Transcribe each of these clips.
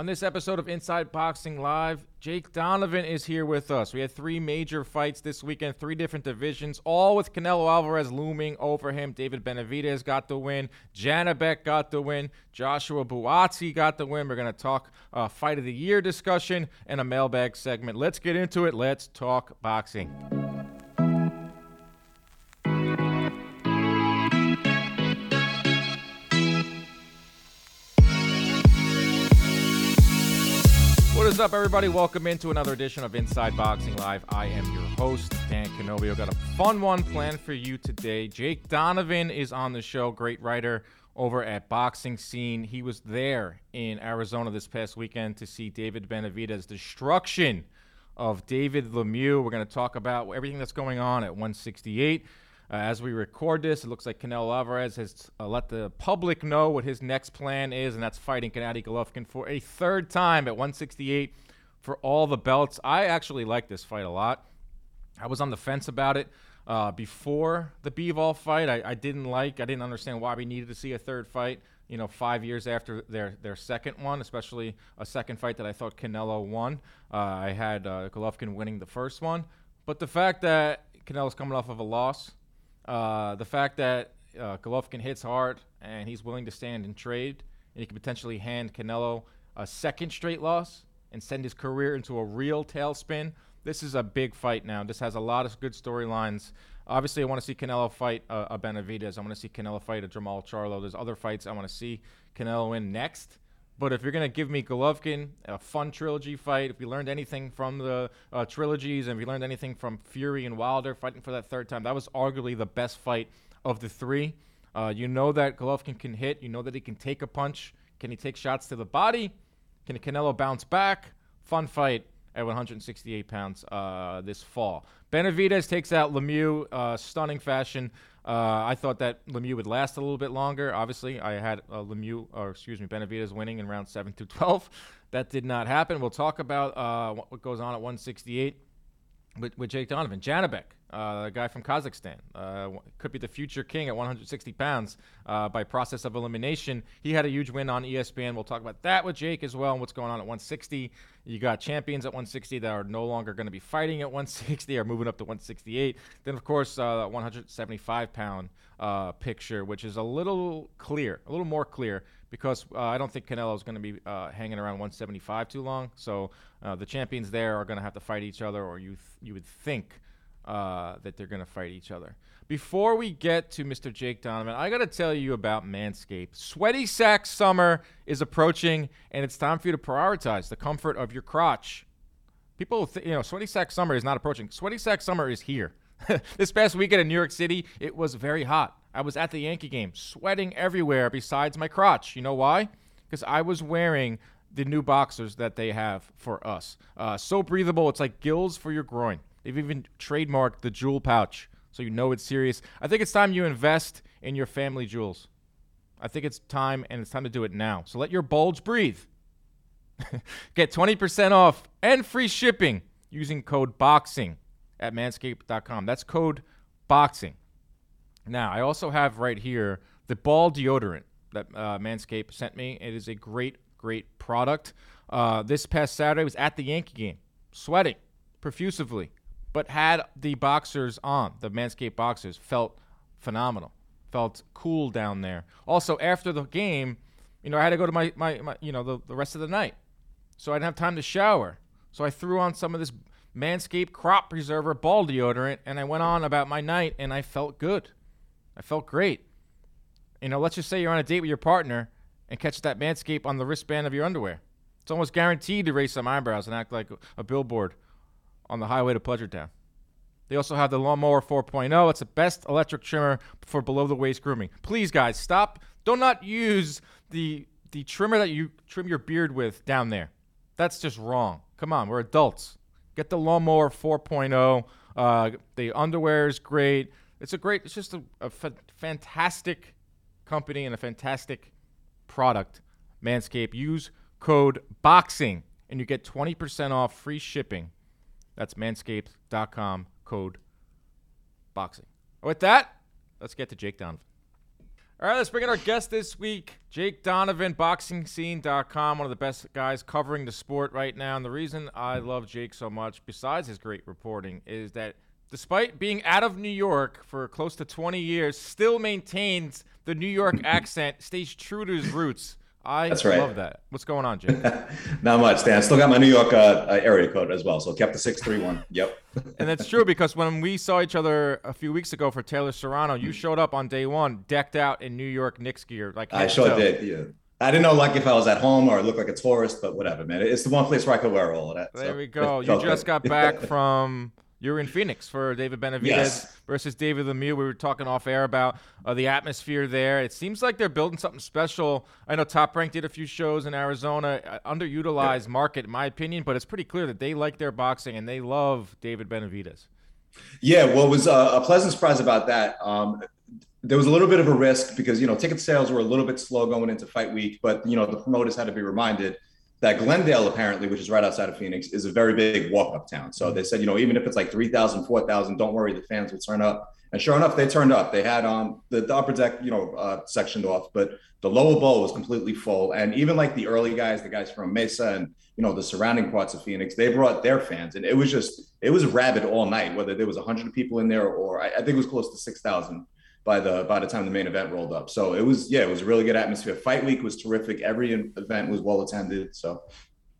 On this episode of Inside Boxing Live, Jake Donovan is here with us. We had three major fights this weekend, three different divisions, all with Canelo Alvarez looming over him. David Benavidez got the win. Janibek got the win. Joshua Buatsi got the win. We're going to talk uh, fight of the year discussion and a mailbag segment. Let's get into it. Let's talk boxing. Is up, everybody? Welcome into another edition of Inside Boxing Live. I am your host, Dan Canobbio. Got a fun one planned for you today. Jake Donovan is on the show, great writer over at Boxing Scene. He was there in Arizona this past weekend to see David Benavidez' destruction of David Lemieux. We're going to talk about everything that's going on at 168. Uh, as we record this, it looks like Canelo Alvarez has uh, let the public know what his next plan is, and that's fighting Gennady Golovkin for a third time at 168 for all the belts. I actually like this fight a lot. I was on the fence about it uh, before the Bivol fight. I, I, didn't like, I didn't understand why we needed to see a third fight. You know, five years after their their second one, especially a second fight that I thought Canelo won. Uh, I had uh, Golovkin winning the first one, but the fact that Canelo's coming off of a loss uh, the fact that uh, Golovkin hits hard and he's willing to stand and trade, and he could potentially hand Canelo a second straight loss and send his career into a real tailspin. This is a big fight now. This has a lot of good storylines. Obviously, I want to see Canelo fight uh, a Benavidez. I want to see Canelo fight a Jermall Charlo. There's other fights I want to see Canelo in next. But if you're going to give me Golovkin, a fun trilogy fight, if we learned anything from the uh, trilogies and if we learned anything from Fury and Wilder fighting for that third time, that was arguably the best fight of the three. Uh, you know that Golovkin can hit. You know that he can take a punch. Can he take shots to the body? Can Canelo bounce back? Fun fight at 168 pounds uh, this fall. Benavidez takes out Lemieux, uh, stunning fashion. Uh, I thought that Lemieux would last a little bit longer. Obviously, I had uh, Lemieux, or excuse me, Benavidez winning in round 7 to 12. That did not happen. We'll talk about uh, what goes on at 168 with, with Jake Donovan. Janibek, uh, a guy from Kazakhstan, uh, could be the future king at 160 pounds uh, by process of elimination. He had a huge win on ESPN. We'll talk about that with Jake as well and what's going on at 160. You got champions at 160 that are no longer going to be fighting at 160 or moving up to 168. Then, of course, uh, 175 pound uh, picture, which is a little clear, a little more clear because uh, I don't think Canelo is going to be uh, hanging around 175 too long. So uh, the champions there are going to have to fight each other, or you th- you would think uh, that they're going to fight each other. Before we get to Mr. Jake Donovan, I got to tell you about Manscaped. Sweaty sack summer is approaching, and it's time for you to prioritize the comfort of your crotch. People, th- you know, sweaty sack summer is not approaching. Sweaty sack summer is here. this past weekend in New York City, it was very hot. I was at the Yankee game, sweating everywhere besides my crotch. You know why? Because I was wearing the new boxers that they have for us. Uh, so breathable, it's like gills for your groin. They've even trademarked the jewel pouch, so you know it's serious. I think it's time you invest in your family jewels. I think it's time, and it's time to do it now. So let your bulge breathe. Get 20% off and free shipping using code BOXING at manscaped.com. That's code BOXING. Now, I also have right here the ball deodorant that uh, Manscaped sent me. It is a great, great product. Uh, this past Saturday was at the Yankee game, sweating profusively, but had the boxers on, the Manscaped boxers, felt phenomenal, felt cool down there. Also, after the game, you know, I had to go to my, my, my you know, the, the rest of the night. So I didn't have time to shower. So I threw on some of this Manscaped Crop Preserver ball deodorant and I went on about my night and I felt good. I felt great. You know, let's just say you're on a date with your partner and catch that manscape on the wristband of your underwear. It's almost guaranteed to raise some eyebrows and act like a billboard on the highway to Pleasure Town. They also have the Lawnmower 4.0. It's the best electric trimmer for below the waist grooming. Please, guys, stop. Do not use the the trimmer that you trim your beard with down there. That's just wrong. Come on, we're adults. Get the Lawnmower 4.0. Uh, the underwear is great. It's a great, it's just a, fantastic company and a fantastic product. Manscaped. Use code BOXING and you get 20% off free shipping. That's manscaped.com, code BOXING. With that, let's get to Jake Donovan. All right, let's bring in our guest this week, Jake Donovan, BoxingScene.com, one of the best guys covering the sport right now. And the reason I love Jake so much, besides his great reporting, is that despite being out of New York for close to 20 years, still maintains the New York accent, stays true to his roots. I That's right. love that. What's going on, Jake? Not much, Dan. Still got my New York uh, uh, area code as well, so kept the six three one. Yep. and that's true because when we saw each other a few weeks ago for Taylor Serrano, you showed up on day one, decked out in New York Knicks gear. Like I sure did. Yeah. I didn't know like if I was at home or looked like a tourist, but whatever, man. It's the one place where I could wear all of that. There so we go. You just got back from you were in Phoenix for David Benavidez yes. versus David Lemieux. We were talking off air about uh, the atmosphere there. It seems like they're building something special. I know Top Rank did a few shows in Arizona, uh, underutilized market, in my opinion, but it's pretty clear that they like their boxing and they love David Benavidez. Yeah, what was uh, a pleasant surprise about that? Um, there was a little bit of a risk because you know ticket sales were a little bit slow going into fight week, but you know the promoters had to be reminded that Glendale, apparently, which is right outside of Phoenix, is a very big walk up town. So they said, you know, even if it's like 3,000, 4,000, don't worry, the fans will turn up. And sure enough, they turned up. They had um, the, the upper deck, you know, uh, sectioned off, but the lower bowl was completely full. And even like the early guys, the guys from Mesa and, you know, the surrounding parts of Phoenix, they brought their fans. And it was just, it was rabid all night, whether there was 100 people in there or I, I think it was close to 6,000 by the by the time the main event rolled up. So it was yeah, it was a really good atmosphere. Fight week was terrific. Every event was well attended. So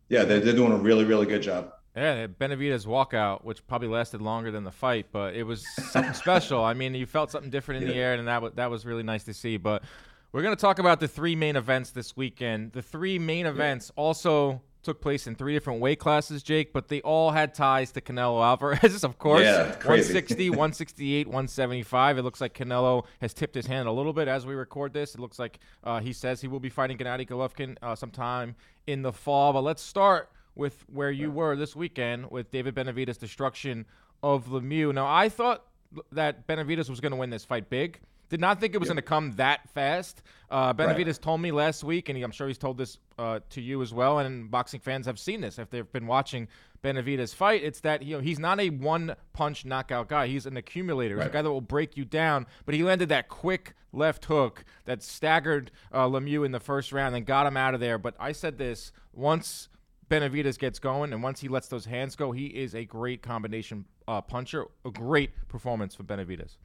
yeah, they're, they're doing a really, really good job. Yeah, Benavidez walkout, which probably lasted longer than the fight, but it was something special. I mean, you felt something different in yeah. the air, and that was that was really nice to see. But we're gonna talk about the three main events this weekend. The three main events also took place in three different weight classes, Jake, but they all had ties to Canelo Alvarez, of course. Yeah, 160, 168, 175. It looks like Canelo has tipped his hand a little bit as we record this. It looks like uh, he says he will be fighting Gennady Golovkin uh, sometime in the fall. But let's start with where you were this weekend with David Benavidez' destruction of Lemieux. Now, I thought that Benavidez was going to win this fight big. Did not think it was yep. going to come that fast. Uh, Benavidez right. told me last week, and he, I'm sure he's told this uh, to you as well. And boxing fans have seen this if they've been watching Benavidez fight. It's that you know he's not a one-punch knockout guy. He's an accumulator. Right. He's a guy that will break you down. But he landed that quick left hook that staggered uh, Lemieux in the first round and got him out of there. But I said this once Benavidez gets going and once he lets those hands go, he is a great combination uh, puncher. A great performance for Benavidez.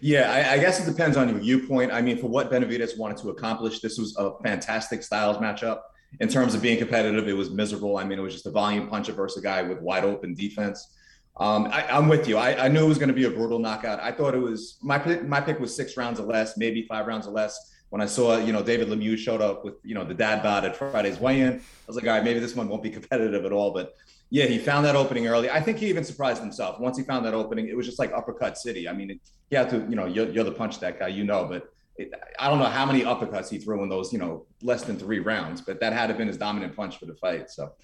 Yeah, I, I, guess it depends on your viewpoint. I mean, for what Benavidez wanted to accomplish, this was a fantastic styles matchup. In terms of being competitive, it was miserable. I mean, it was just a volume puncher versus a guy with wide open defense. Um, I, am with you. I, I, knew it was going to be a brutal knockout. I thought it was my my pick was six rounds or less, maybe five rounds or less. When I saw you know David Lemieux showed up with you know the dad bod at Friday's weigh-in, I was like, all right, maybe this one won't be competitive at all. But yeah, he found that opening early. I think he even surprised himself. Once he found that opening, it was just like uppercut city. I mean, he had to, you know, you're, you're the punch that guy, you know, but it, I don't know how many uppercuts he threw in those, you know, less than three rounds, but that had to have been his dominant punch for the fight. So,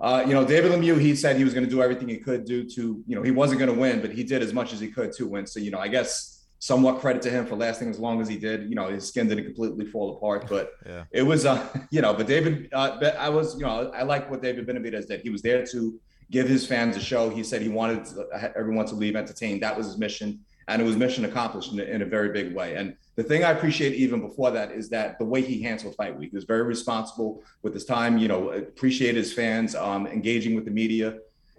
uh, you know, David Lemieux, he said he was going to do everything he could do to, you know, he wasn't going to win, but he did as much as he could to win. So, you know, I guess somewhat credit to him for lasting as long as he did. You know, his skin didn't completely fall apart, but yeah. it was, uh, you know, but David, uh, I was, you know, I like what David Benavidez did. He was there to give his fans a show. He said he wanted everyone to leave entertained. That was his mission, and it was mission accomplished in a, in a, very big way. And the thing I appreciate even before that is that the way he handled Fight Week he was very responsible with his time. You know, appreciate his fans, um, engaging with the media.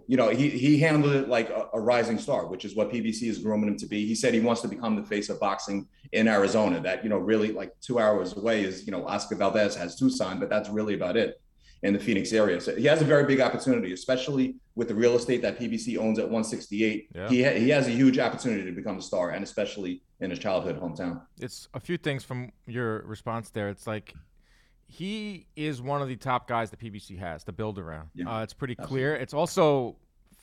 You know, he he handled it like a, a, rising star, which is what PBC is grooming him to be. He said he wants to become the face of boxing in Arizona. That you know, really like two hours away is you know Oscar Valdez has Tucson, but that's really about it in the Phoenix area. So he has a very big opportunity, especially with the real estate that PBC owns at 168. Yeah. He, ha- he has a huge opportunity to become a star, and especially in his childhood hometown. It's a few things from your response there. It's like he is one of the top guys the PBC has to build around. Yeah. Uh, it's pretty Absolutely. clear. It's also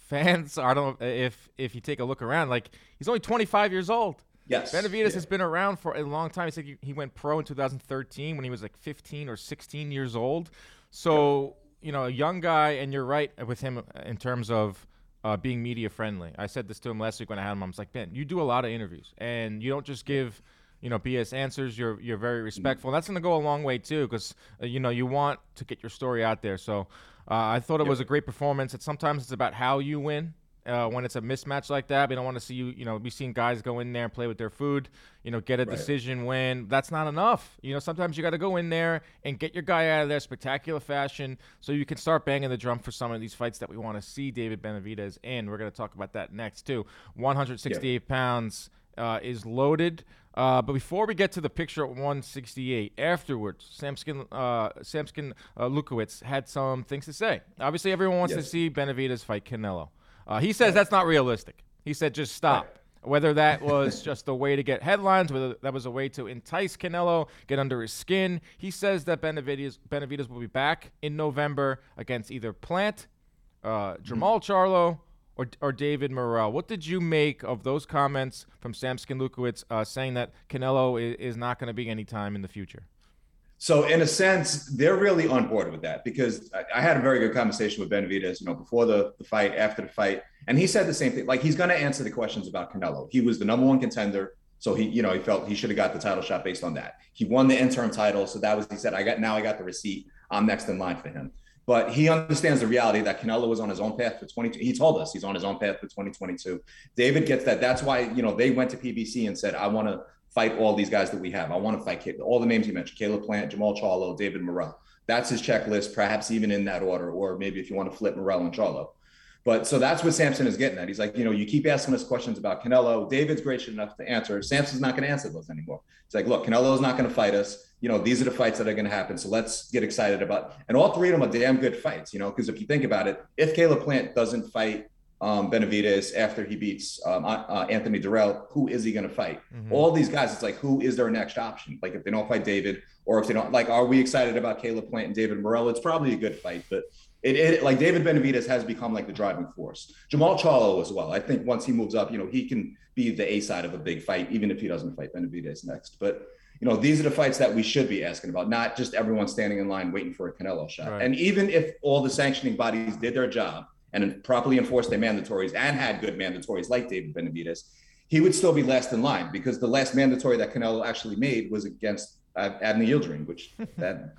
fans. I don't know if if you take a look around, like he's only 25 years old. Yes. Benavidez yeah. has been around for a long time. He said he went pro in 2013 when he was like 15 or 16 years old. So you know, a young guy, and you're right with him in terms of uh, being media friendly. I said this to him last week when I had him. I was like, Ben, you do a lot of interviews, and you don't just give you know BS answers. You're you're very respectful. That's going to go a long way too, because uh, you know you want to get your story out there. So uh, I thought it yep. was a great performance. It's sometimes it's about how you win uh, when it's a mismatch like that. We don't want to see you, you know, we've seen guys go in there and play with their food, you know, get a right. decision win. That's not enough. You know, sometimes you got to go in there and get your guy out of there spectacular fashion so you can start banging the drum for some of these fights that we want to see David Benavidez in. We're going to talk about that next, too. 168 yeah. pounds uh, is loaded. Uh, but before we get to the picture at 168, afterwards, Samskin uh, Sampson uh, Lewkowicz had some things to say. Obviously, everyone wants yes. to see Benavidez fight Canelo. Uh, he says that's not realistic. He said just stop. Whether that was just a way to get headlines, whether that was a way to entice Canelo, get under his skin, he says that Benavidez, Benavidez will be back in November against either Plant, uh, mm-hmm. Charlo, or, or David Morrell. What did you make of those comments from Sampson Lewkowicz uh, saying that Canelo is, is not going to be any time in the future? So in a sense, they're really on board with that because I, I had a very good conversation with Benavidez, you know, before the, the fight, after the fight, and he said the same thing. Like he's going to answer the questions about Canelo. He was the number one contender, so he, you know, he felt he should have got the title shot based on that. He won the interim title, so that was he said, I got now I got the receipt. I'm next in line for him. But he understands the reality that Canelo was on his own path for 22. He told us he's on his own path for 2022. David gets that. That's why, you know, they went to PBC and said, I want to fight all these guys that we have. I want to fight all the names you mentioned, Caleb Plant, Jermall Charlo, David Morrell. That's his checklist, perhaps even in that order, or maybe if you want to flip Morrell and Charlo. But so that's what Sampson is getting at. He's like, you know, you keep asking us questions about Canelo. David's gracious enough to answer. Sampson's not going to answer those anymore. It's like, look, Canelo's not going to fight us. You know, these are the fights that are going to happen. So let's get excited about. And all three of them are damn good fights. You know, because if you think about it, if Caleb Plant doesn't fight um, Benavidez after he beats um, uh, uh Anthony Dirrell, who is he going to fight? Mm-hmm. All these guys, it's like, who is their next option? Like, if they don't fight David, or if they don't, like, are we excited about Caleb Plant and David Morrell? It's probably a good fight, but it, it, like David Benavidez has become like the driving force. Jermall Charlo as well. I think once he moves up, you know, he can be the A side of a big fight, even if he doesn't fight Benavidez next. But you know, these are the fights that we should be asking about, not just everyone standing in line waiting for a Canelo shot. Right. And even if all the sanctioning bodies did their job and properly enforced their mandatories and had good mandatories like David Benavidez, he would still be last in line because the last mandatory that Canelo actually made was against Avni Yildirim, which that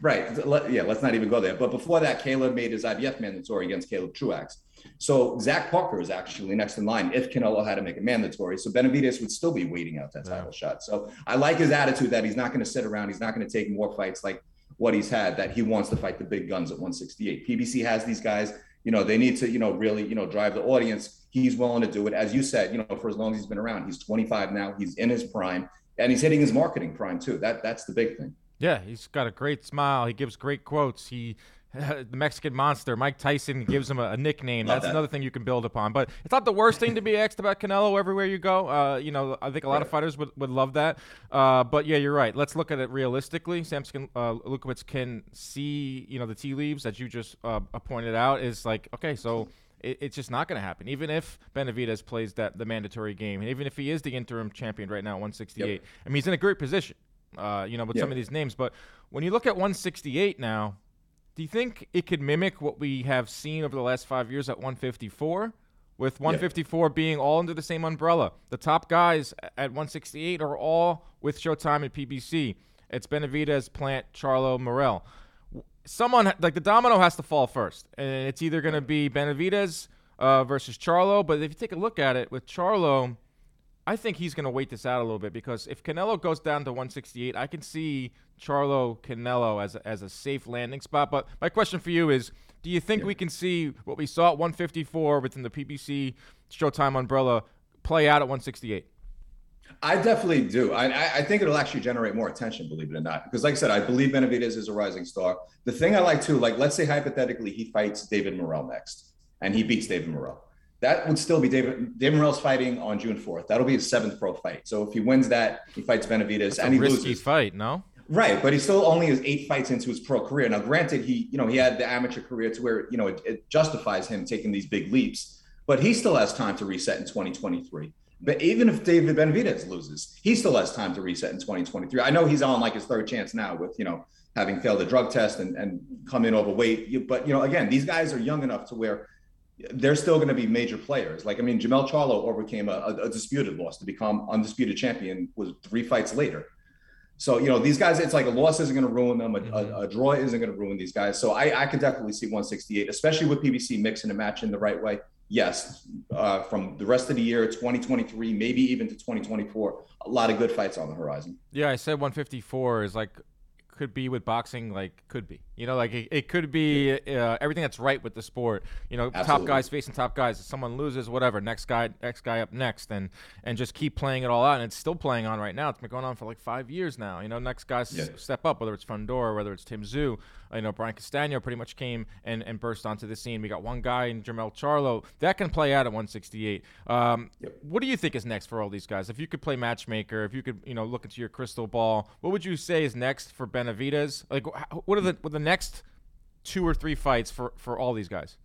right, yeah, let's not even go there. But before that, Caleb made his IBF mandatory against Caleb Truax. So Zach Parker is actually next in line if Canelo had to make a mandatory. So Benavidez would still be waiting out that title yeah. shot. So I like his attitude that he's not going to sit around. He's not going to take more fights like what he's had. That he wants to fight the big guns at 168. PBC has these guys. You know, they need to, you know, really, you know, drive the audience. He's willing to do it. As you said, you know, for as long as he's been around, he's 25 now. He's in his prime and he's hitting his marketing prime too. That that's the big thing. Yeah, he's got a great smile. He gives great quotes. He the Mexican monster, Mike Tyson gives him a, a nickname. Love That's that. another thing you can build upon. But it's not the worst thing to be asked about Canelo everywhere you go. Uh, you know, I think a lot of fighters would, would love that. Uh, but yeah, you're right. Let's look at it realistically. Sampson uh, Lewkowicz can see, you know, the tea leaves that you just uh, pointed out is like, okay, so it, it's just not going to happen. Even if Benavidez plays that the mandatory game, and even if he is the interim champion right now, at 168. Yep. I mean, he's in a great position. Uh, you know, with yep. some of these names. But when you look at 168 now, do you think it could mimic what we have seen over the last five years at 154? With 154 yeah. being all under the same umbrella. The top guys at 168 are all with Showtime and PBC. It's Benavidez, Plant, Charlo, Morrell someone like the domino has to fall first, and it's either going to be Benavidez uh, versus Charlo. But if you take a look at it with Charlo, I think he's going to wait this out a little bit because if Canelo goes down to 168, I can see Charlo Canelo as a, as a safe landing spot. But my question for you is, do you think yeah. we can see what we saw at 154 within the PBC Showtime umbrella play out at 168? I definitely do. I, I think it'll actually generate more attention, believe it or not. Because, like I said, I believe Benavidez is a rising star. The thing I like too, like let's say hypothetically he fights David Morrell next, and he beats David Morrell. That would still be David. David Morrell's fighting on June fourth. That'll be his seventh pro fight. So if he wins that, he fights Benavidez, That's and he risky loses. fight, no? Right, but he still only has eight fights into his pro career. Now, granted, he you know he had the amateur career to where you know it, it justifies him taking these big leaps, but he still has time to reset in 2023. But even if David Benavidez loses, he still has time to reset in 2023. I know he's on like his third chance now with, you know, having failed a drug test and, and come in overweight. But, you know, again, these guys are young enough to where they're still going to be major players. Like, I mean, Jermell Charlo overcame a, a, disputed loss to become undisputed champion was three fights later. So, you know, these guys, it's like a loss isn't going to ruin them. A, mm-hmm. a, a draw isn't going to ruin these guys. So I, I could definitely see 168, especially with PBC mixing and matching the right way yes, uh, from the rest of the year, 2023, maybe even to 2024, a lot of good fights on the horizon. Yeah, I said 154 is like could be with boxing like could be you know like it, it could be uh, everything that's right with the sport. You know Absolutely. top guys facing top guys. Someone loses whatever next guy next guy up next and and just keep playing it all out and it's still playing on right now. It's been going on for like five years now. You know next guys yeah. step up whether it's Fundora whether it's Tim Tszyu you know Brian Castano pretty much came and, and burst onto the scene. We got one guy in Jermell Charlo. That can play out at 168 um, yep. what do you think is next for all these guys? If you could play matchmaker if you could you know look into your crystal ball what would you say is next for Benavidez? like what are the what are the next two or three fights for for all these guys?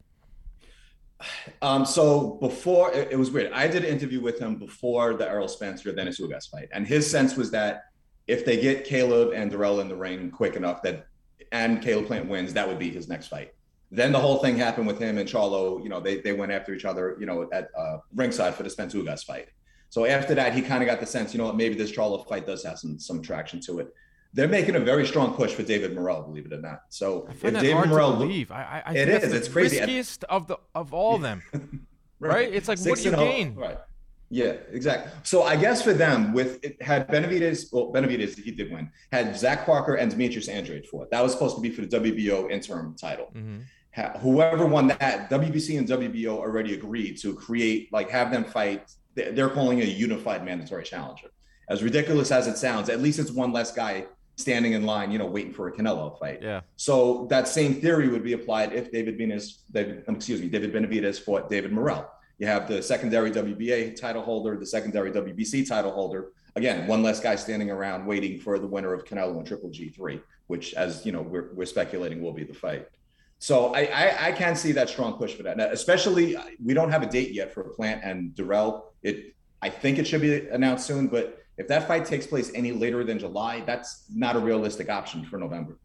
Um, so before it, it, was weird. I did an interview with him before the Errol Spence Yordenis Ugas fight, and his sense was that if they get Caleb and Dirrell in the ring quick enough, that and Caleb Plant wins, that would be his next fight. Then the whole thing happened with him and Charlo. You know, they they went after each other. You know, at uh, ringside for the Spence Ugas fight. So after that, he kind of got the sense, you know, what, maybe this Charlo fight does have some some traction to it they're making a very strong push for David Morrell, believe it or not. So if David Morrell, believe I, I, it is. It's crazy. Riskiest of the of all of them, right. right. It's like Six what do you gain? Right. Yeah, exactly. So I guess for them, with it had Benavidez, well, Benavidez he did win. Had Zach Parker and Demetrius Andrade for it. That was supposed to be for the WBO interim title. Mm-hmm. whoever won that, WBC and WBO already agreed to create, like, have them fight. They're calling it a unified mandatory challenger. As ridiculous as it sounds, at least it's one less guy standing in line, you know, waiting for a Canelo fight. Yeah. So that same theory would be applied if David Benavidez, David, um, excuse me, David Benavidez fought David Morrell. You have the secondary WBA title holder, the secondary WBC title holder. Again, one less guy standing around waiting for the winner of Canelo and Triple G3, which, as you know, we're, we're speculating will be the fight. So I, I, I can see that strong push for that. Now, especially, we don't have a date yet for Plant and Dirrell. It I think it should be announced soon, but if that fight takes place any later than July, that's not a realistic option for November.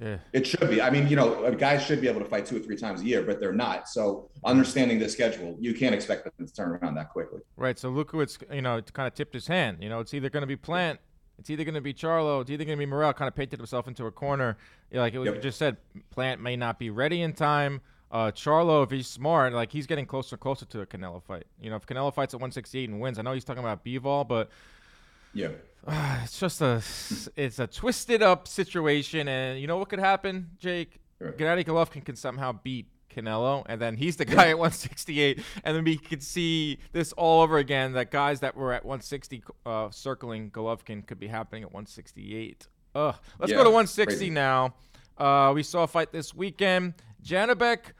Yeah. It should be. I mean, you know, guys should be able to fight two or three times a year, but they're not. So understanding the schedule, you can't expect them to turn around that quickly. Right. So Lewkowicz, you know, kind of tipped his hand. You know, it's either going to be Plant, it's either going to be Charlo, it's either going to be Morrell. Kind of painted himself into a corner. You know, like it was yep. just said, Plant may not be ready in time. Uh, Charlo, if he's smart, like he's getting closer and closer to a Canelo fight. You know, if Canelo fights at 168 and wins, I know he's talking about Bivol, but yeah. Uh, it's just a it's a twisted up situation, and you know what could happen, Jake? Sure. Gennady Golovkin can somehow beat Canelo, and then he's the guy at 168, and then we could see this all over again. That guys that were at 160 uh, circling Golovkin could be happening at 168. Ugh. Let's yeah, go to 160 crazy. now. Uh, we saw a fight this weekend. Janibek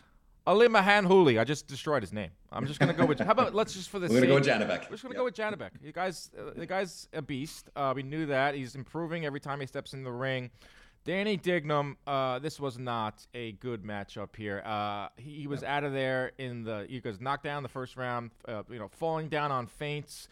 Alimkhanuly. I just destroyed his name. I'm just gonna go with. How about let's just for this. We're gonna go with Janibek. We're just gonna yep. go with Janibek. The guy's uh, the guy's a beast. Uh, we knew that. He's improving every time he steps in the ring. Danny Dignum, uh, this was not a good matchup here. Uh, he, he, was yep. out of there in the. He was knocked down the first round. Uh, you know, falling down on feints.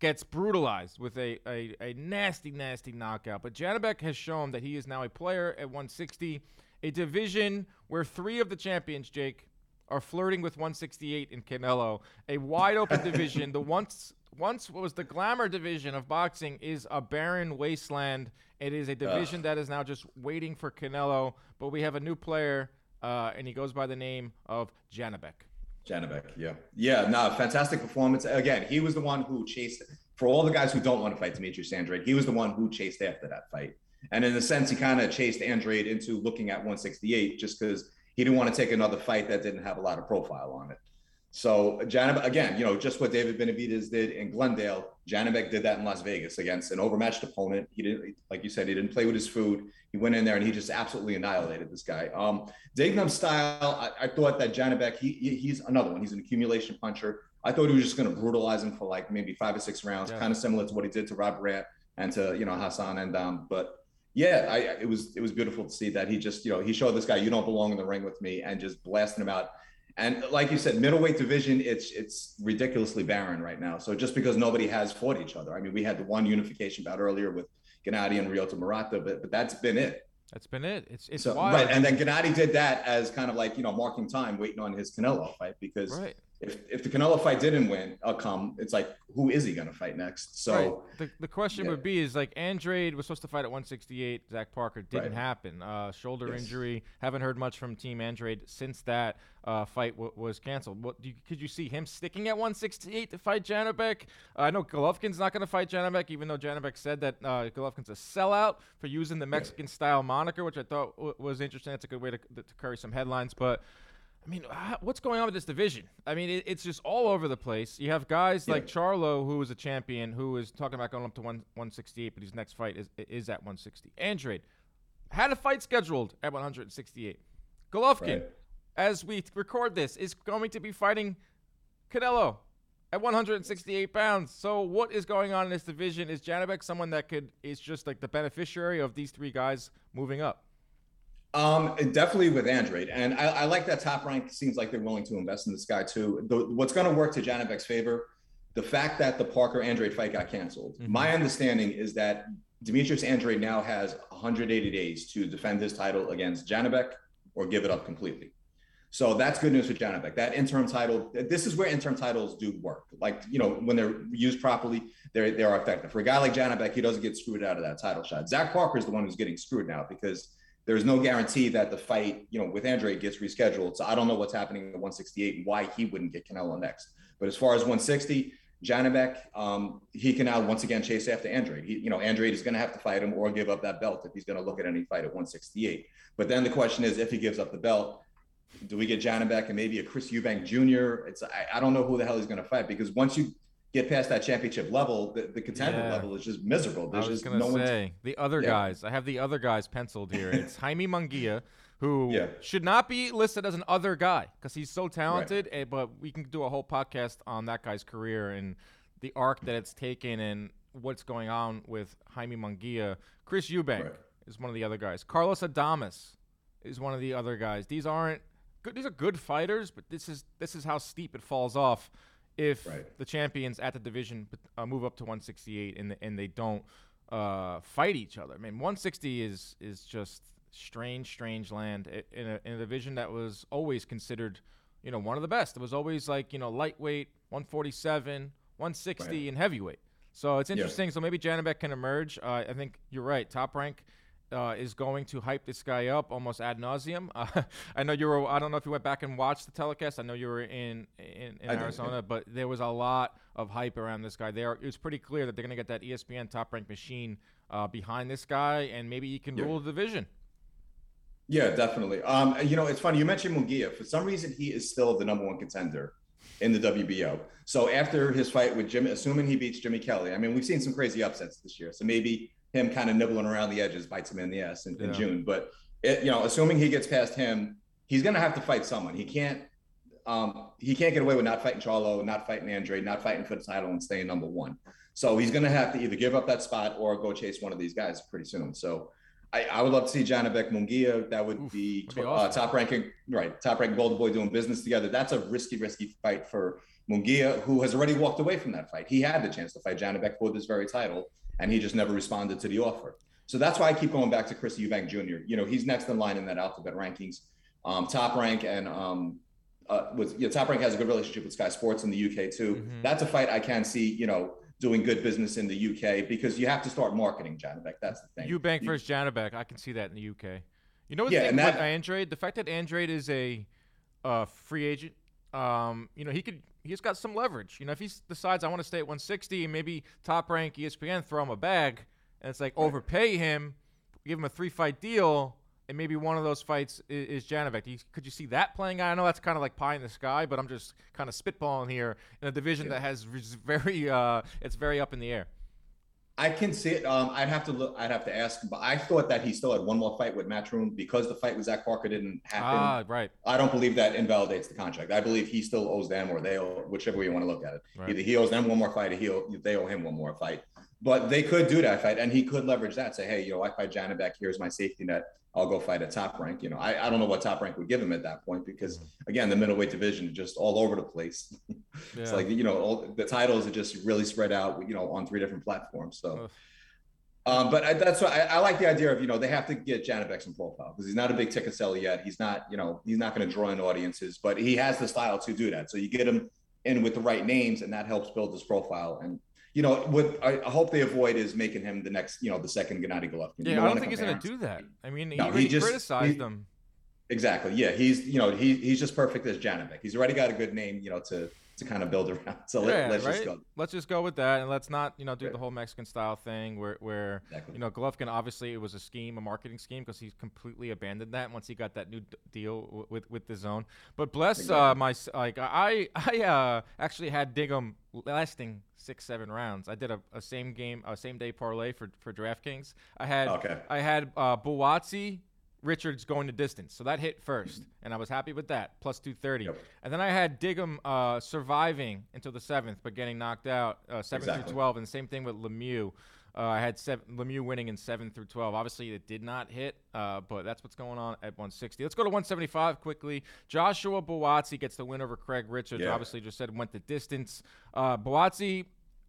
Gets brutalized with a, a, a nasty, nasty knockout. But Janibek has shown that he is now a player at 160, a division where three of the champions, Jake, are flirting with 168 in Canelo, a wide open division. The once once what was the glamour division of boxing is a barren wasteland. It is a division that is now just waiting for Canelo. But we have a new player, uh, and he goes by the name of Janibek. Janibek, yeah, yeah, no, fantastic performance. Again, he was the one who chased. For all the guys who don't want to fight Demetrius Andrade, he was the one who chased after that fight. And in a sense, he kind of chased Andrade into looking at 168 just because he didn't want to take another fight that didn't have a lot of profile on it. So Janibek, again, you know, just what David Benavidez did in Glendale, Janibek did that in Las Vegas against an overmatched opponent. He didn't, like you said, he didn't play with his food. He went in there and he just absolutely annihilated this guy. Um, Dignum's style, I, I, thought that Janibek, he, he's another one. He's an accumulation puncher. I thought he was just going to brutalize him for like maybe five or six rounds, yeah. kind of similar to what he did to Rob Grant and to you know Hassan and um, but yeah, I, it was it was beautiful to see that he just you know he showed this guy you don't belong in the ring with me and just blasting him out. And like you said, middleweight division it's it's ridiculously barren right now. So just because nobody has fought each other, I mean, we had the one unification bout earlier with Gennady and Ryota Murata, but but that's been it. That's been it. It's it's so, wild. right. And then Gennady did that as kind of like you know marking time, waiting on his Canelo fight because. Right if if the Canelo fight didn't win, I'll come, it's like who is he going to fight next? So right. the, the question yeah. would be is like Andrade was supposed to fight at 168. Zach Parker didn't right. happen. Uh, shoulder yes. injury. Haven't heard much from Team Andrade since that uh, fight w- was canceled. What you, could you see him sticking at 168 to fight Janibek? Uh, I know Golovkin's not going to fight Janibek, even though Janibek said that uh, Golovkin's a sellout for using the Mexican style moniker, which I thought w- was interesting. That's a good way to, to carry some headlines, but. I mean, what's going on with this division? I mean, it, it's just all over the place. You have guys yeah. like Charlo, who is a champion, who is talking about going up to one, 168, but his next fight is is at 160. Andrade had a fight scheduled at 168. Golovkin, right. as we record this, is going to be fighting Canelo at 168 pounds. So what is going on in this division? Is Janibek someone that could is just like the beneficiary of these three guys moving up? Um, definitely with Andrade, and I, I, like that top rank. Seems like they're willing to invest in this guy too. The, what's going to work to Janibek's favor, the fact that the Parker Andrade fight got canceled. Mm-hmm. My understanding is that Demetrius Andrade now has 180 days to defend his title against Janibek or give it up completely. So that's good news for Janibek. That interim title, this is where interim titles do work. Like, you know, when they're used properly, they're, they are effective. For a guy like Janibek, he doesn't get screwed out of that title shot. Zach Parker is the one who's getting screwed now because there's no guarantee that the fight, you know, with Andre gets rescheduled. So I don't know what's happening at 168 and why he wouldn't get Canelo next. But as far as 160, Janibek, um, he can now once again chase after Andrade. He, you know, Andrade is going to have to fight him or give up that belt if he's going to look at any fight at 168. But then the question is, if he gives up the belt, do we get Janibek and maybe a Chris Eubank Jr.? It's I, I don't know who the hell he's going to fight because once you get past that championship level, the, the contender yeah. level is just miserable. There's I was just no say the other yeah. guys. I have the other guys penciled here. It's Jaime Munguia, who yeah. should not be listed as an other guy because he's so talented. Right. Eh, but we can do a whole podcast on that guy's career and the arc that it's taken and what's going on with Jaime Munguia. Chris Eubank right. is one of the other guys. Carlos Adames is one of the other guys. These aren't good. These are good fighters, but this is this is how steep it falls off if right. the champions at the division uh, move up to 168 and and they don't uh, fight each other. I mean, 160 is is just strange, strange land in a, in a division that was always considered, you know, one of the best. It was always like you know lightweight, 147, 160, right. and heavyweight. So it's interesting. Yeah. So maybe Janibek can emerge. Uh, I think you're right. Top rank uh, is going to hype this guy up almost ad nauseum. Uh, I know you were. I don't know if you went back and watched the telecast. I know you were in in, in Arizona, did, but there was a lot of hype around this guy. There, it was pretty clear that they're going to get that ESPN top ranked machine uh, behind this guy, and maybe he can yeah. rule the division. Yeah, definitely. Um, you know, it's funny you mentioned Munguia. For some reason, he is still the number one contender in the WBO. So after his fight with Jimmy, assuming he beats Jimmy Kelly, I mean, we've seen some crazy upsets this year. So maybe him kind of nibbling around the edges bites him in the ass in, yeah. in June. But it, you know, assuming he gets past him, he's going to have to fight someone. He can't. Um, he can't get away with not fighting Charlo, not fighting Andre, not fighting for the title, and staying number one. So he's going to have to either give up that spot or go chase one of these guys pretty soon. So I, I would love to see Janibek Munguia. That would Oof, be, be uh, awesome. uh, top ranking, right? Top ranking Golden Boy doing business together. That's a risky, risky fight for Munguia, who has already walked away from that fight. He had the chance to fight Janibek for this very title and he just never responded to the offer. So that's why I keep going back to Chris Eubank Jr. You know, he's next in line in that alphabet rankings. Um, top rank and um, uh, with yeah, top rank has a good relationship with Sky Sports in the UK too. Mm-hmm. That's a fight I can see, you know, doing good business in the UK because you have to start marketing Janibek. That's the thing. Eubank you, versus Janibek, I can see that in the UK. You know what? Yeah, and that, Andrade, the fact that Andrade is a uh, free agent, um, you know, he could he's got some leverage. You know, if he decides I want to stay at 160 maybe top rank ESPN throw him a bag and it's like overpay him, give him a three fight deal, and maybe one of those fights is, is Janibek. could you see that playing out? I know that's kind of like pie in the sky, but I'm just kind of spitballing here in a division yeah. that has very uh, it's very up in the air. I can see it. Um, I'd have to look. I'd have to ask, but I thought that he still had one more fight with Matchroom because the fight with Zach Parker didn't happen. Ah, right. I don't believe that invalidates the contract. I believe he still owes them, or they owe, whichever way you want to look at it. Right. Either he owes them one more fight, or he owe, they owe him one more fight. But they could do that fight, and he could leverage that. Say, hey, you know, I fight Janibek. Here's my safety net. I'll go fight a top rank. You know, I, I don't know what top rank would give him at that point because mm-hmm. again, the middleweight division is just all over the place. Yeah. it's like you know, all, the titles are just really spread out. You know, on three different platforms. So. Um, but I, that's why I, I, like the idea of you know they have to get Janibek some profile because he's not a big ticket seller yet. He's not you know he's not going to draw in audiences, but he has the style to do that. So you get him in with the right names, and that helps build his profile. And you know what I, hope they avoid is making him the next you know the second Gennady Golovkin. Yeah, I don't think he's going to do that. I mean, he, no, he just criticized he, him. Exactly. Yeah, he's you know he he's just perfect as Janibek. He's already got a good name you know to to kind of build around. So let, us right? just go. Let's just go with that, and let's not, you know, do right. the whole Mexican style thing where, where exactly. you know, Golovkin obviously it was a scheme, a marketing scheme, because he's completely abandoned that once he got that new d- deal with with DAZN. But bless exactly. uh, my like I I uh, actually had Dignum lasting six seven rounds. I did a, a same game, a same day parlay for for DraftKings. I had okay. I had uh, Richards going to distance. So that hit first, and I was happy with that, plus 230. Yep. And then I had Dignum uh, surviving until the seventh, but getting knocked out uh, 7 exactly. through 12. And the same thing with Lemieux. Uh, I had seven, Lemieux winning in 7 through 12. Obviously, it did not hit, uh, but that's what's going on at 160. Let's go to 175 quickly. Joshua Buatsi gets the win over Craig Richards. Yeah. Obviously, just said went the distance. Uh,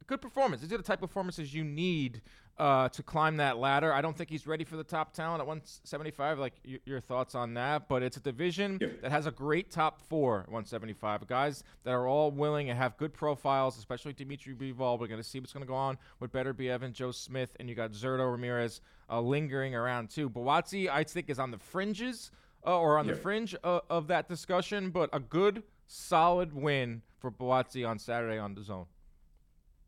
good performance. These are the type of performances you need uh, to climb that ladder. I don't think he's ready for the top talent at 175. Like y- your thoughts on that? But it's a division yeah. that has a great top four at 175. Guys that are all willing and have good profiles, especially Dimitri Bivol. We're going to see what's going to go on with be and Joe Smith, and you got Zurdo Ramirez uh, lingering around too. Buatsi, I think, is on the fringes uh, or on yeah. the fringe uh, of that discussion, but a good, solid win for Buatsi on Saturday on DAZN.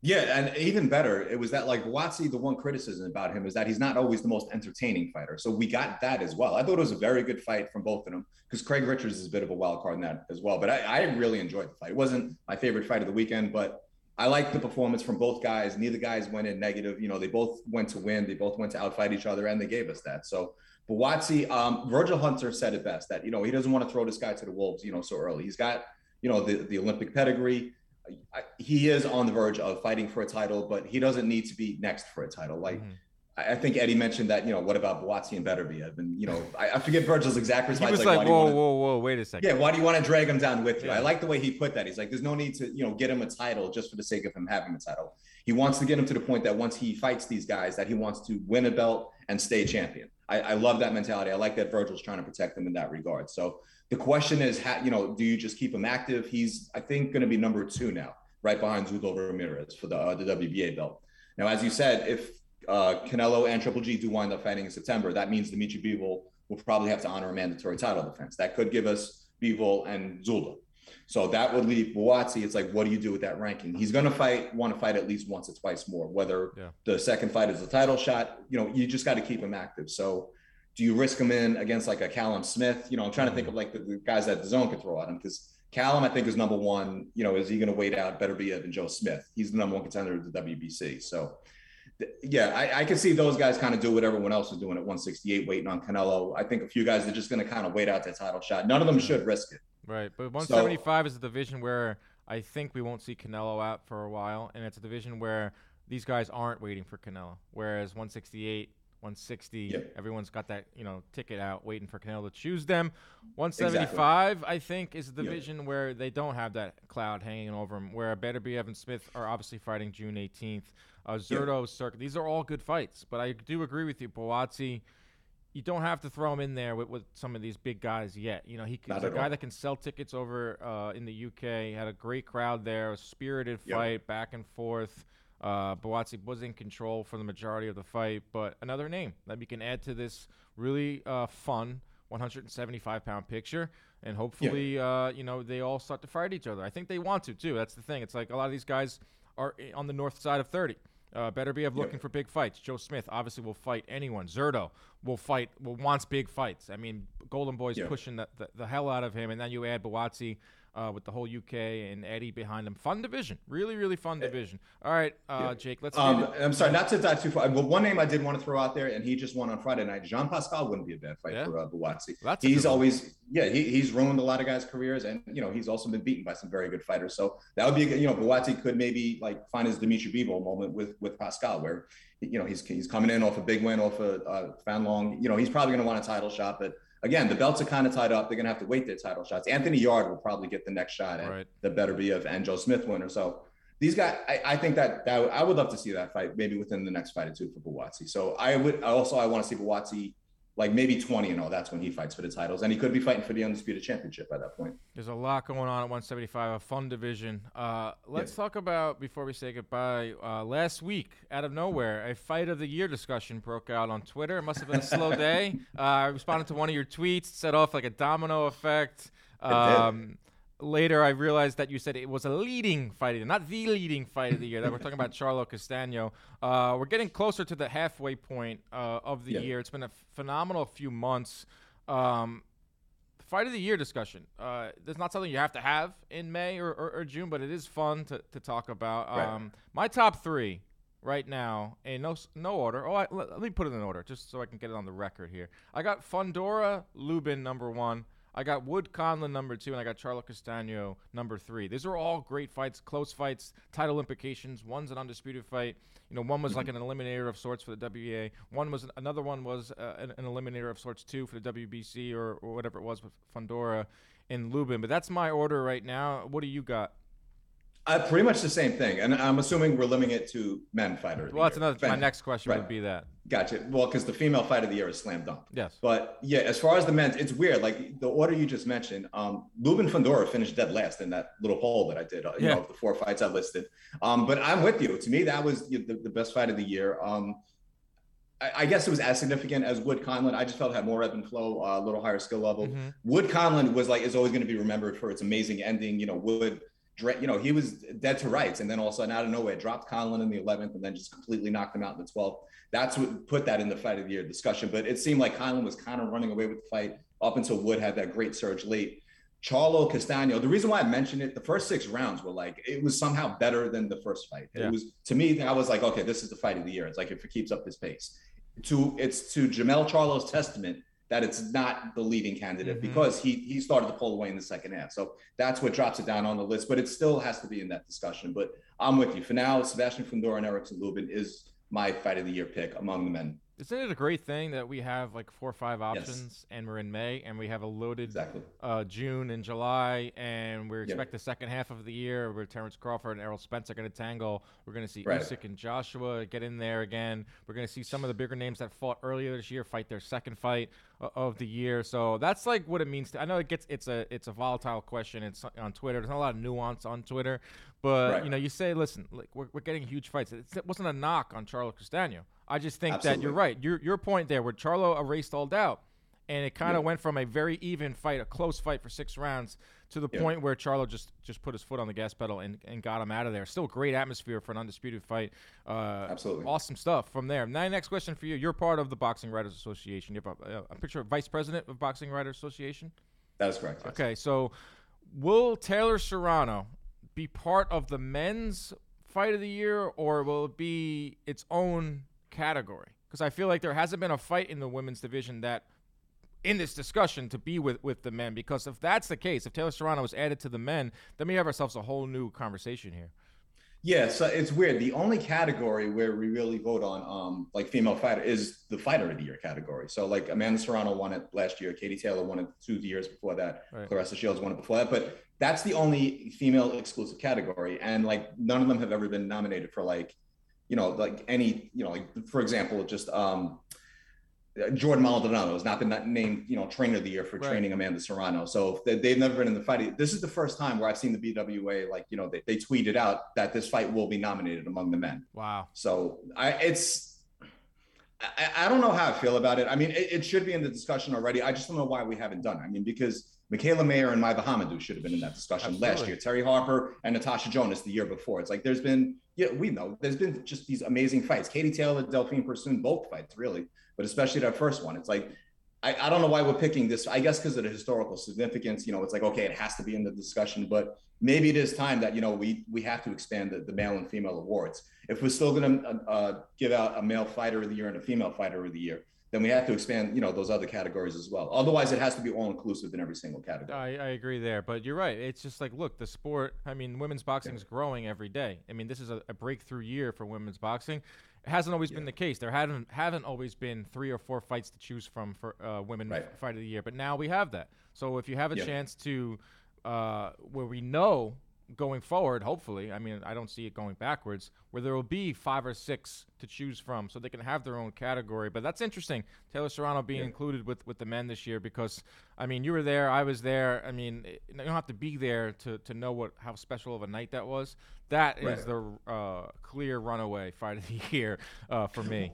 Yeah, and even better, it was that like Buatsi, the one criticism about him is that he's not always the most entertaining fighter. So we got that as well. I thought it was a very good fight from both of them because Craig Richards is a bit of a wild card in that as well. But I, I really enjoyed the fight. It wasn't my favorite fight of the weekend, but I liked the performance from both guys. Neither guys went in negative. You know, they both went to win. They both went to outfight each other, and they gave us that. So Buatsi, um, Virgil Hunter said it best that you know he doesn't want to throw this guy to the wolves. You know, so early. He's got you know the the Olympic pedigree he is on the verge of fighting for a title, but he doesn't need to be next for a title. Like mm-hmm. I think Eddie mentioned that, you know, what about Buatsi and Beterbiev? And, you know, I, I forget Virgil's exact response. He was like, like whoa, wanna, whoa, whoa, wait a second. Yeah, why do you want to drag him down with you? Yeah. I like the way he put that. He's like, there's no need to, you know, get him a title just for the sake of him having a title. He wants to get him to the point that once he fights these guys, that he wants to win a belt and stay champion. I, I love that mentality. I like that Virgil's trying to protect him in that regard. So the question is, how, you know, do you just keep him active? He's, I think, going to be number two now right behind Zurdo Ramirez for the, uh, the WBA belt. Now, as you said, if uh, Canelo and Triple G do wind up fighting in September, that means Dimitri Bivol will probably have to honor a mandatory title defense. That could give us Bivol and Zurdo. So that would leave Buatsi. It's like, what do you do with that ranking? He's going to fight, want to fight at least once or twice more. Whether yeah. the second fight is a title shot, you know, you just got to keep him active. So, do you risk him in against like a Callum Smith? You know, I'm trying to think mm-hmm. of like the, the guys that DAZN could throw at him because Callum, I think, is number one. You know, is he going to wait out Beterbiev than Joe Smith? He's the number one contender of the WBC. So, yeah, I, I can see those guys kind of do what everyone else is doing at 168, waiting on Canelo. I think a few guys are just going to kind of wait out their title shot. None of them should mm-hmm. risk it. Right, but 175 so, is a division where I think we won't see Canelo out for a while, and it's a division where these guys aren't waiting for Canelo. Whereas 168 160. Yep. Everyone's got that you know ticket out, waiting for Canelo to choose them. 175, exactly. I think, is the division yep. where they don't have that cloud hanging over them. Where Beterbiev and Smith are obviously fighting June 18th. Uh, Zurdo, yep. Circuit. These are all good fights, but I do agree with you, Buatsi. You don't have to throw him in there with, with some of these big guys yet. You know, he, he's a guy all. that can sell tickets over uh, in the UK. Had a great crowd there, a spirited fight, back and forth. Uh, Buatsi was in control for the majority of the fight, but another name that we can add to this really uh, fun 175 pound picture, and hopefully, yeah. uh, you know, they all start to fight each other. I think they want to too. That's the thing. It's like a lot of these guys are on the north side of 30. Uh, Beterbiev looking yep. for big fights. Joe Smith obviously will fight anyone. Zurdo will fight, will wants big fights. I mean, Golden Boy's yep. pushing the, the, the, hell out of him, and then you add Buatsi uh, with the whole UK and Eddie behind him. Fun division, really, really fun eh, division. All right, uh. Jake, let's. Um, I'm sorry, not to dive too far. But one name I did want to throw out there, and he just won on Friday night. Jean Pascal wouldn't be a bad fight yeah. for uh, Buatsi. Well, he's always, yeah, he, he's ruined a lot of guys' careers, and you know he's also been beaten by some very good fighters. So that would be, you know, Buatsi could maybe like find his Dimitri Bivol moment with with Pascal, where you know he's he's coming in off a big win off a uh, Fan Long. You know he's probably going to want a title shot, but again, the belts are kind of tied up. They're going to have to wait their title shots. Anthony Yarde will probably get the next shot at right. the Beterbiev and Joe Smith winner. So these guys, I, I, think that, that I would love to see that fight maybe within the next fight or two for Buatsi. So I would also I want to see Buatsi like maybe 20 and all. That's when he fights for the titles, and he could be fighting for the undisputed championship by that point. There's a lot going on at 175, a fun division. Uh, let's yeah. talk about before we say goodbye. Uh, last week, out of nowhere, a fight of the year discussion broke out on Twitter. It must have been a slow day. Uh, I responded to one of your tweets, set off like a domino effect. Um, later I realized that you said it was a leading fight of the not the leading fight of the year. That we're talking about Charlo Castaño. Uh, we're getting closer to the halfway point uh, of the yeah. year. It's been a phenomenal few months. Um, fight of the year discussion. Uh, there's not something you have to have in May or, or, or June, but it is fun to, to talk about. Right. Um, my top three right now in no no order. Oh, I, let, let, me put it in order just so I can get it on the record here. I got Fundora Lubin number one. I got Wood Conlan number two, and I got Charlo Castaño number three. These are all great fights, close fights, title implications. One's an undisputed fight. You know, one was like an eliminator of sorts for the WBA. One was another one was uh, an, an, eliminator of sorts too for the WBC or, or whatever it was with Fundora and Lubin. But that's my order right now. What do you got? Uh, pretty much the same thing, and I'm assuming we're limiting it to men fighter. Well, that's another. My next question right. would be that. Gotcha. Well, because the female fight of the year is slam dunk. Yes. But yeah, as far as the men's, it's weird. Like the order you just mentioned, um, Lubin Fundora finished dead last in that little poll that I did. Uh, you yeah. know, the four fights I listed. Um, but I'm with you. To me, that was the, the best fight of the year. Um, I, I, guess it was as significant as Wood Conlan. I just felt it had more ebb and flow, uh, a little higher skill level. Mm-hmm. Wood Conlan was like is always going to be remembered for its amazing ending. You know, Wood you know, he was dead to rights. And then all of a sudden, out of nowhere, dropped Conlan in the 11th and then just completely knocked him out in the 12th. That's what put that in the fight of the year discussion. But it seemed like Conlan was kind of running away with the fight up until Wood had that great surge late. Charlo Castaño, the reason why I mentioned it, the first six rounds were like, it was somehow better than the first fight. Yeah. It was, to me, I was like, okay, this is the fight of the year. It's like if it keeps up this pace. To It's to Jermell Charlo's testament that it's not the leading candidate mm-hmm. because he he started to pull away in the second half. So that's what drops it down on the list, but it still has to be in that discussion. But I'm with you. For now, Sebastian Fundora and Erickson Lubin is my fight of the year pick among the men. Isn't it a great thing that we have like four or five options yes. and we're in May and we have a loaded exactly. uh, June and July and we expect yep. the second half of the year where Terrence Crawford and Errol Spence are going to tangle. We're going to see right. Usyk and Joshua get in there again. We're going to see some of the bigger names that fought earlier this year fight their second fight uh, of the year. So that's like what it means. To, I know it gets it's a it's a volatile question. It's on Twitter. There's not a lot of nuance on Twitter, but right. you know you say, listen, like we're, we're getting huge fights. It's, it wasn't a knock on Charlo Castaño. I just think Absolutely. that you're right. Your your point there, where Charlo erased all doubt, and it kind of yeah. went from a very even fight, a close fight for six rounds, to the yeah. point where Charlo just just put his foot on the gas pedal and, and got him out of there. Still great atmosphere for an undisputed fight. Uh, Absolutely, awesome stuff from there. Now, next question for you. You're part of the Boxing Writers Association. You have a, a picture of vice president of Boxing Writers Association. That is correct. Yes. Okay, so will Taylor Serrano be part of the men's fight of the year, or will it be its own category. Because I feel like there hasn't been a fight in the women's division that in this discussion to be with with the men. Because if that's the case if Taylor Serrano was added to the men then we have ourselves a whole new conversation here. Yeah so it's weird. The only category where we really vote on um like female fighter is the fighter of the year category. So like Amanda Serrano won it last year. Katie Taylor won it two years before that. Right. Claressa Shields won it before that. But that's the only female exclusive category. And like none of them have ever been nominated for like you know, like any, you know, like for example, just um, Jordan Maldonado is not the named, you know, trainer of the year for right. training Amanda Serrano. So they, have never been in the fight. This is the first time where I've seen the BWA, like, you know, they, they tweeted out that this fight will be nominated among the men. Wow. So I, it's, I, I don't know how I feel about it. I mean, it, it, should be in the discussion already. I just don't know why we haven't done it. I mean, because Mikaela Mayer and Maiva Hamadou should have been in that discussion Absolutely. last year. Terri Harper and Natasha Jonas the year before. It's like there's been, yeah, we know there's been just these amazing fights. Katie Taylor, Delphine Persoon, both fights really, but especially that first one. It's like I, I don't know why we're picking this. I guess because of the historical significance. You know, it's like okay, it has to be in the discussion, but maybe it is time that you know we we have to expand the, the male and female awards. If we're still going to uh, uh, give out a male fighter of the year and a female fighter of the year, then we have to expand, you know, those other categories as well. Otherwise, it has to be all inclusive in every single category. I, I agree there, but you're right. It's just like, look, the sport. I mean, women's boxing is growing every day. I mean, this is a, a breakthrough year for women's boxing. It hasn't always yeah. been the case. There haven't haven't always been three or four fights to choose from for uh, women right. fight of the year, but now we have that. So if you have a yeah. chance to, uh, where we know going forward, hopefully, I mean, I don't see it going backwards, where there will be five or six to choose from so they can have their own category. But that's interesting, Taylor Serrano being yeah. included with, with the men this year because, I mean, you were there, I was there. I mean, you don't have to be there to, to know what how special of a night that was. That right. is the uh, clear runaway fight of the year uh, for me.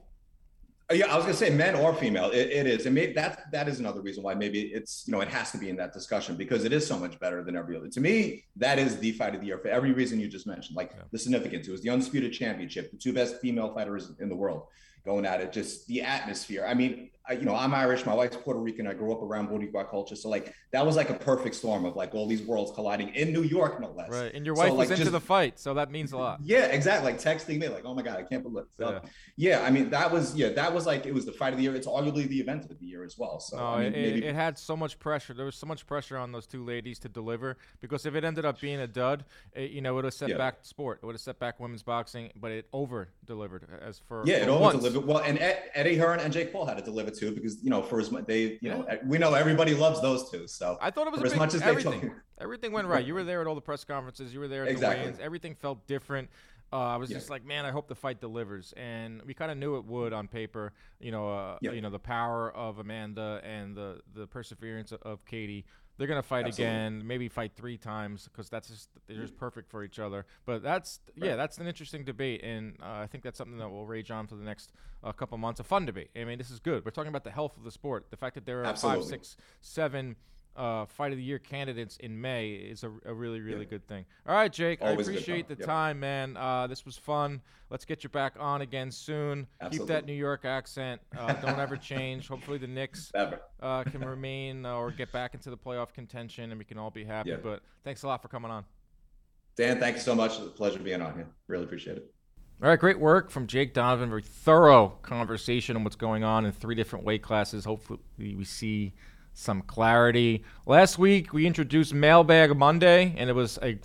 Uh, yeah, I was gonna say men or female. it, it is, and maybe that that is another reason why maybe it's you know it has to be in that discussion because it is so much better than every other. To me, that is the fight of the year for every reason you just mentioned, like yeah. the significance. It was the undisputed championship, the two best female fighters in the world going at it, just the atmosphere. I mean, I, you know, I'm Irish. My wife's Puerto Rican. I grew up around Boricua culture, so like that was like a perfect storm of like all these worlds colliding in New York, no less. Right, and your wife so, was like, into just, the fight, so that means a lot. Yeah, exactly. Like texting me, like, "Oh my god, I can't believe." It. So, yeah. yeah, I mean, that was yeah, that was like it was the fight of the year. It's arguably the event of the year as well. So no, I mean, it, maybe... it had so much pressure. There was so much pressure on those two ladies to deliver because if it ended up being a dud, it, you know, it would have set yeah. back sport. It would have set back women's boxing, but it over delivered as for yeah, it over delivered. Well, and Eddie Hearn and Jake Paul had to deliver too because you know for as much they you know we know everybody loves those two. So I thought it was as big, much as everything. Talk- everything went right. You were there at all the press conferences. You were there at exactly. the weigh-ins. Everything felt different. Uh, I was yeah. just like, man, I hope the fight delivers, and we kind of knew it would on paper. You know, uh, yeah. you know the power of Amanda and the the perseverance of Katie. They're gonna fight Absolutely. again, maybe fight three times because that's just they're just perfect for each other. But that's right. yeah, that's an interesting debate, and uh, I think that's something that will rage on for the next uh, couple months. A fun debate. I mean, this is good. We're talking about the health of the sport. The fact that there are Absolutely. five, six, seven uh, fight of the year candidates in May is a, a really, really yeah. good thing. All right, Jake, Always I appreciate the yep. time, man. Uh, this was fun. Let's get you back on again soon. Absolutely. Keep that New York accent. Uh, don't ever change. Hopefully, the Knicks uh, can remain or get back into the playoff contention, and we can all be happy. Yeah. But thanks a lot for coming on. Dan, thank you so much. It's a pleasure being on here. Really appreciate it. All right, great work from Jake Donovan. Very thorough conversation on what's going on in three different weight classes. Hopefully, we see some clarity. Last week, we introduced Mailbag Monday, and it was a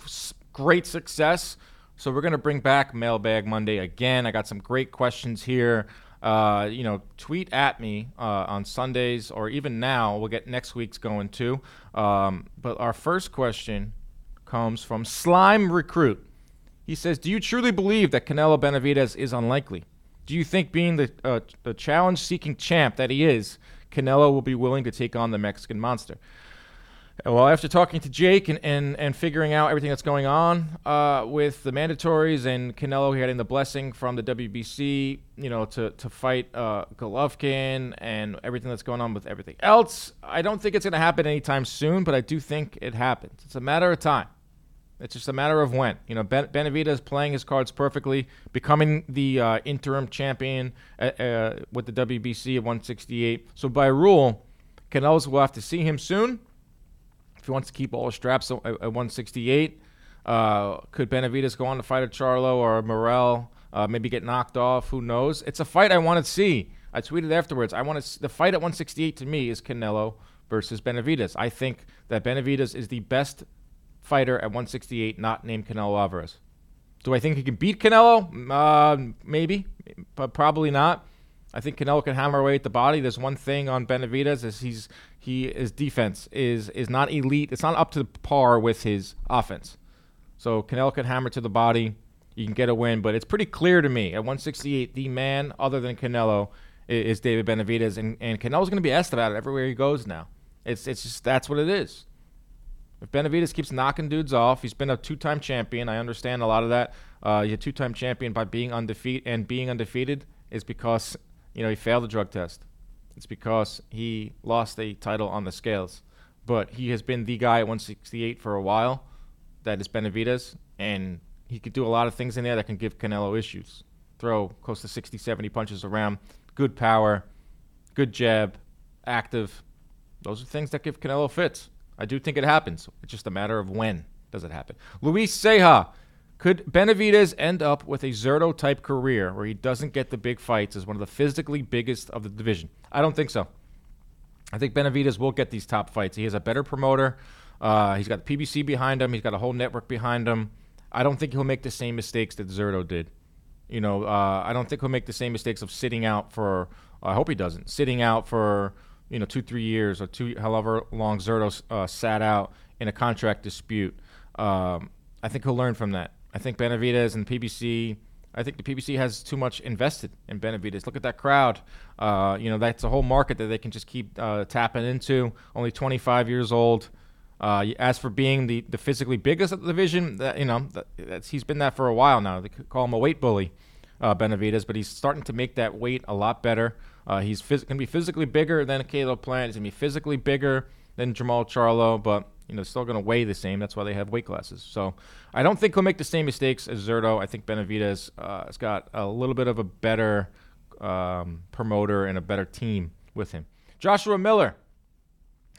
great success. So we're going to bring back Mailbag Monday again. I got some great questions here. Uh, you know, tweet at me uh, on Sundays or even now. We'll get next week's going too. Um, but our first question comes from Slime Recruit. He says, "Do you truly believe that Canelo Benavidez is unlikely? Do you think, being the, uh, the challenge-seeking champ that he is, Canelo will be willing to take on the Mexican monster. Well, after talking to Jake and, and, and figuring out everything that's going on uh, with the mandatories and Canelo getting the blessing from the WBC, you know, to, to fight uh, Golovkin and everything that's going on with everything else, I don't think it's going to happen anytime soon, but I do think it happens. It's a matter of time. It's just a matter of when. You know, ben- Benavidez playing his cards perfectly, becoming the uh, interim champion uh, uh with the WBC at 168. So by rule, Canelo's will have to see him soon if he wants to keep all his straps at, at 168. Uh, could Benavidez go on to fight a Charlo or a Morrell? Uh, maybe get knocked off. Who knows? It's a fight I want to see. I tweeted afterwards. I want to. The fight at 168 to me is Canelo versus Benavidez. I think that Benavidez is the best fighter at 168 not named Canelo Alvarez. Do I think he can beat Canelo? Uh, maybe, but probably not. I think Canelo can hammer away at the body. There's one thing on Benavidez is he's he his defense is is not elite. It's not up to par with his offense. So Canelo can hammer to the body. You can get a win, but it's pretty clear to me at 168 the man other than Canelo is, is David Benavidez, and and Canelo's going to be asked about it everywhere he goes now. It's it's just that's what it is. If Benavidez keeps knocking dudes off, he's been a two-time champion. I understand a lot of that. Uh, he's a two-time champion by being undefeated, and being undefeated is because you know he failed the drug test. It's because he lost a title on the scales. But he has been the guy at 168 for a while. That is Benavidez, and he could do a lot of things in there that can give Canelo issues. Throw close to 60, 70 punches around. Good power, good jab, active. Those are things that give Canelo fits. I do think it happens. It's just a matter of when does it happen. Luis Ceja. Could Benavidez end up with a Zurdo type career where he doesn't get the big fights as one of the physically biggest of the division? I don't think so. I think Benavidez will get these top fights. He has a better promoter. Uh, he's got the PBC behind him. He's got a whole network behind him. I don't think he'll make the same mistakes that Zurdo did. You know, uh, I don't think he'll make the same mistakes of sitting out for. I hope he doesn't. Sitting out for you know two three years or two however long Zurdo uh, sat out in a contract dispute. Um, I think he'll learn from that. I think Benavidez and PBC. I think the PBC has too much invested in Benavidez. Look at that crowd. Uh, you know, that's a whole market that they can just keep uh, tapping into. Only 25 years old. Uh, as for being the, the physically biggest of the division, that, you know, that, he's been that for a while now. They call him a weight bully, uh, Benavidez, but he's starting to make that weight a lot better. Uh, he's phys- going to be physically bigger than Caleb Plant. He's going to be physically bigger than Jermall Charlo, but you know, still going to weigh the same. That's why they have weight classes. So I don't think he'll make the same mistakes as Zurdo. I think Benavidez uh, has got a little bit of a better um, promoter and a better team with him. Joshua Miller.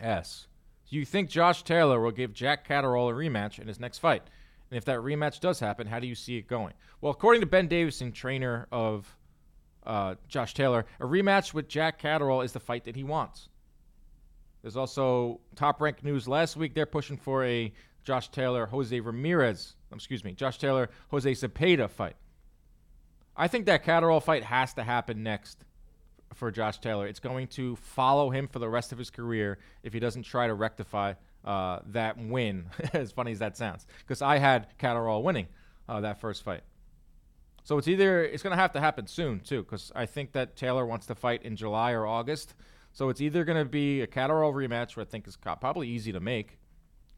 Yes. Do you think Josh Taylor will give Jack Catterall a rematch in his next fight? And if that rematch does happen, how do you see it going? Well, according to Ben Davison, trainer of uh, Josh Taylor, a rematch with Jack Catterall is the fight that he wants. There's also top rank news last week. They're pushing for a Josh Taylor, Jose Ramirez, excuse me, Josh Taylor, Jose Zepeda fight. I think that Catterall fight has to happen next for Josh Taylor. It's going to follow him for the rest of his career if he doesn't try to rectify uh, that win. as funny as that sounds, because I had Catterall winning uh, that first fight. So it's either it's going to have to happen soon too, because I think that Taylor wants to fight in July or August. So it's either going to be a Catterall rematch, which I think is probably easy to make,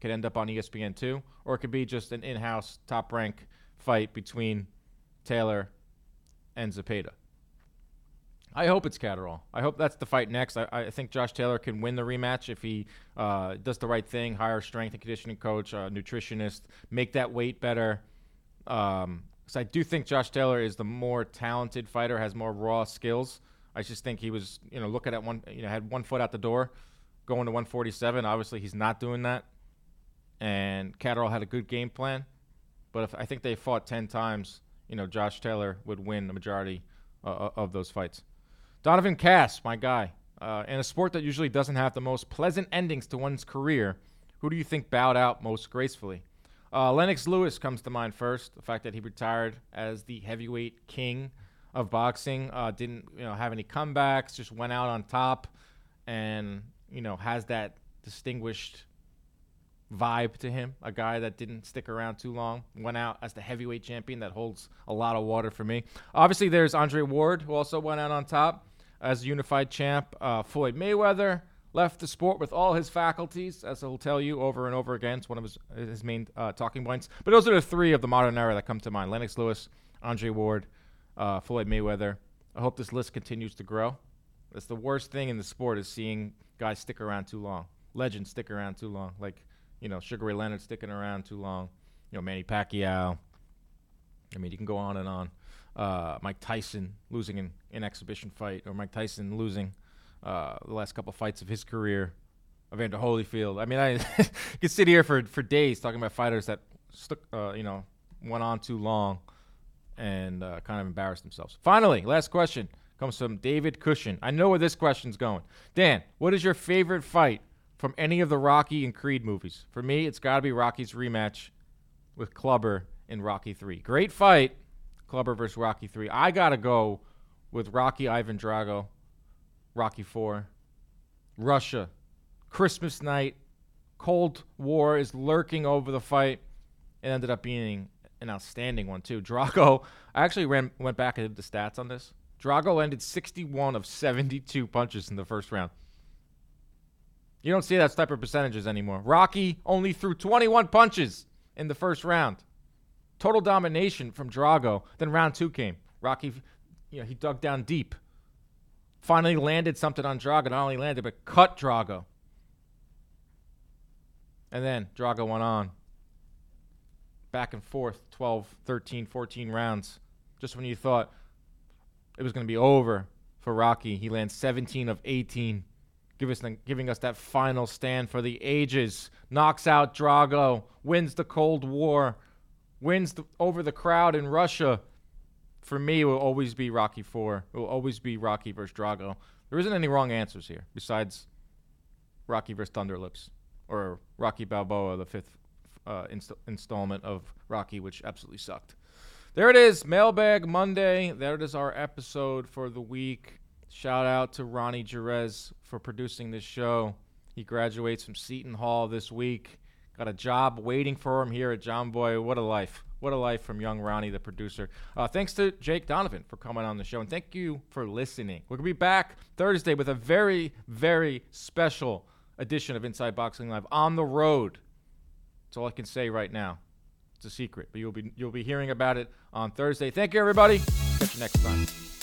could end up on ESPN too, or it could be just an in-house top rank fight between Taylor and Zepeda. I hope it's Catterall. I hope that's the fight next. I, I think Josh Taylor can win the rematch if he uh, does the right thing, hire a strength and conditioning coach, a nutritionist, make that weight better. Um, because I do think Josh Taylor is the more talented fighter, has more raw skills. I just think he was, you know, looking at one, you know, had one foot out the door, going to 147. Obviously, he's not doing that. And Catterall had a good game plan, but if I think they fought 10 times, you know, Josh Taylor would win the majority uh, uh of those fights. Donovan Cass, my guy. Uh, in a sport that usually doesn't have the most pleasant endings to one's career, who do you think bowed out most gracefully? Uh, Lennox Lewis comes to mind first. The fact that he retired as the heavyweight king of boxing, uh, didn't you know have any comebacks, just went out on top, and you know has that distinguished vibe to him. A guy that didn't stick around too long, went out as the heavyweight champion. That holds a lot of water for me. Obviously, there's Andre Ward, who also went out on top as unified champ. Uh, Floyd Mayweather left the sport with all his faculties, as he'll tell you over and over again. It's one of his, his main uh, talking points. But those are the three of the modern era that come to mind Lennox Lewis, Andre Ward, uh, Floyd Mayweather. I hope this list continues to grow. That's the worst thing in the sport is seeing guys stick around too long, legends stick around too long, like you know Sugar Ray Leonard sticking around too long, you know Manny Pacquiao. I mean, you can go on and on uh, Mike Tyson losing in an exhibition fight, or Mike Tyson losing uh, the last couple fights of his career. Evander Holyfield. I mean, I could sit here for, for days talking about fighters that stuck, uh, you know, went on too long and uh, kind of embarrassed themselves. Finally, last question comes from David Cushion. I know where this question's going. Dan, what is your favorite fight from any of the Rocky and Creed movies? For me, it's got to be Rocky's rematch with Clubber in Rocky 3. Great fight, Clubber versus Rocky 3. I got to go with Rocky Ivan Drago, Rocky 4, Russia, Christmas night, Cold War is lurking over the fight. It ended up being an outstanding one too. Drago, I actually ran went back and did the stats on this. Drago ended 61 of 72 punches in the first round. You don't see that type of percentages anymore. Rocky only threw 21 punches in the first round. Total domination from Drago. Then round two came. Rocky, you know, he dug down deep. Finally landed something on Drago. Not only landed, but cut Drago. And then Drago went on. Back and forth, 12, 13, 14 rounds. Just when you thought it was going to be over for Rocky, he lands 17 of 18, give us, giving us that final stand for the ages. Knocks out Drago, wins the Cold War, wins the, over the crowd in Russia. For me, will always be Rocky 4. It will always be Rocky versus Drago. There isn't any wrong answers here besides Rocky versus Thunderlips or Rocky Balboa, the fifth uh, inst- installment of Rocky, which absolutely sucked. There it is, Mailbag Monday. There it is, our episode for the week. Shout out to Ronnie Jerez for producing this show. He graduates from Seton Hall this week. Got a job waiting for him here at John Boy. What a life. What a life from young Ronnie, the producer. Uh, thanks to Jake Donovan for coming on the show. And thank you for listening. We're going to be back Thursday with a very, very special edition of Inside Boxing Live on the road. That's all I can say right now. It's a secret, but you'll be you'll be hearing about it on Thursday. Thank you, everybody. Catch you next time.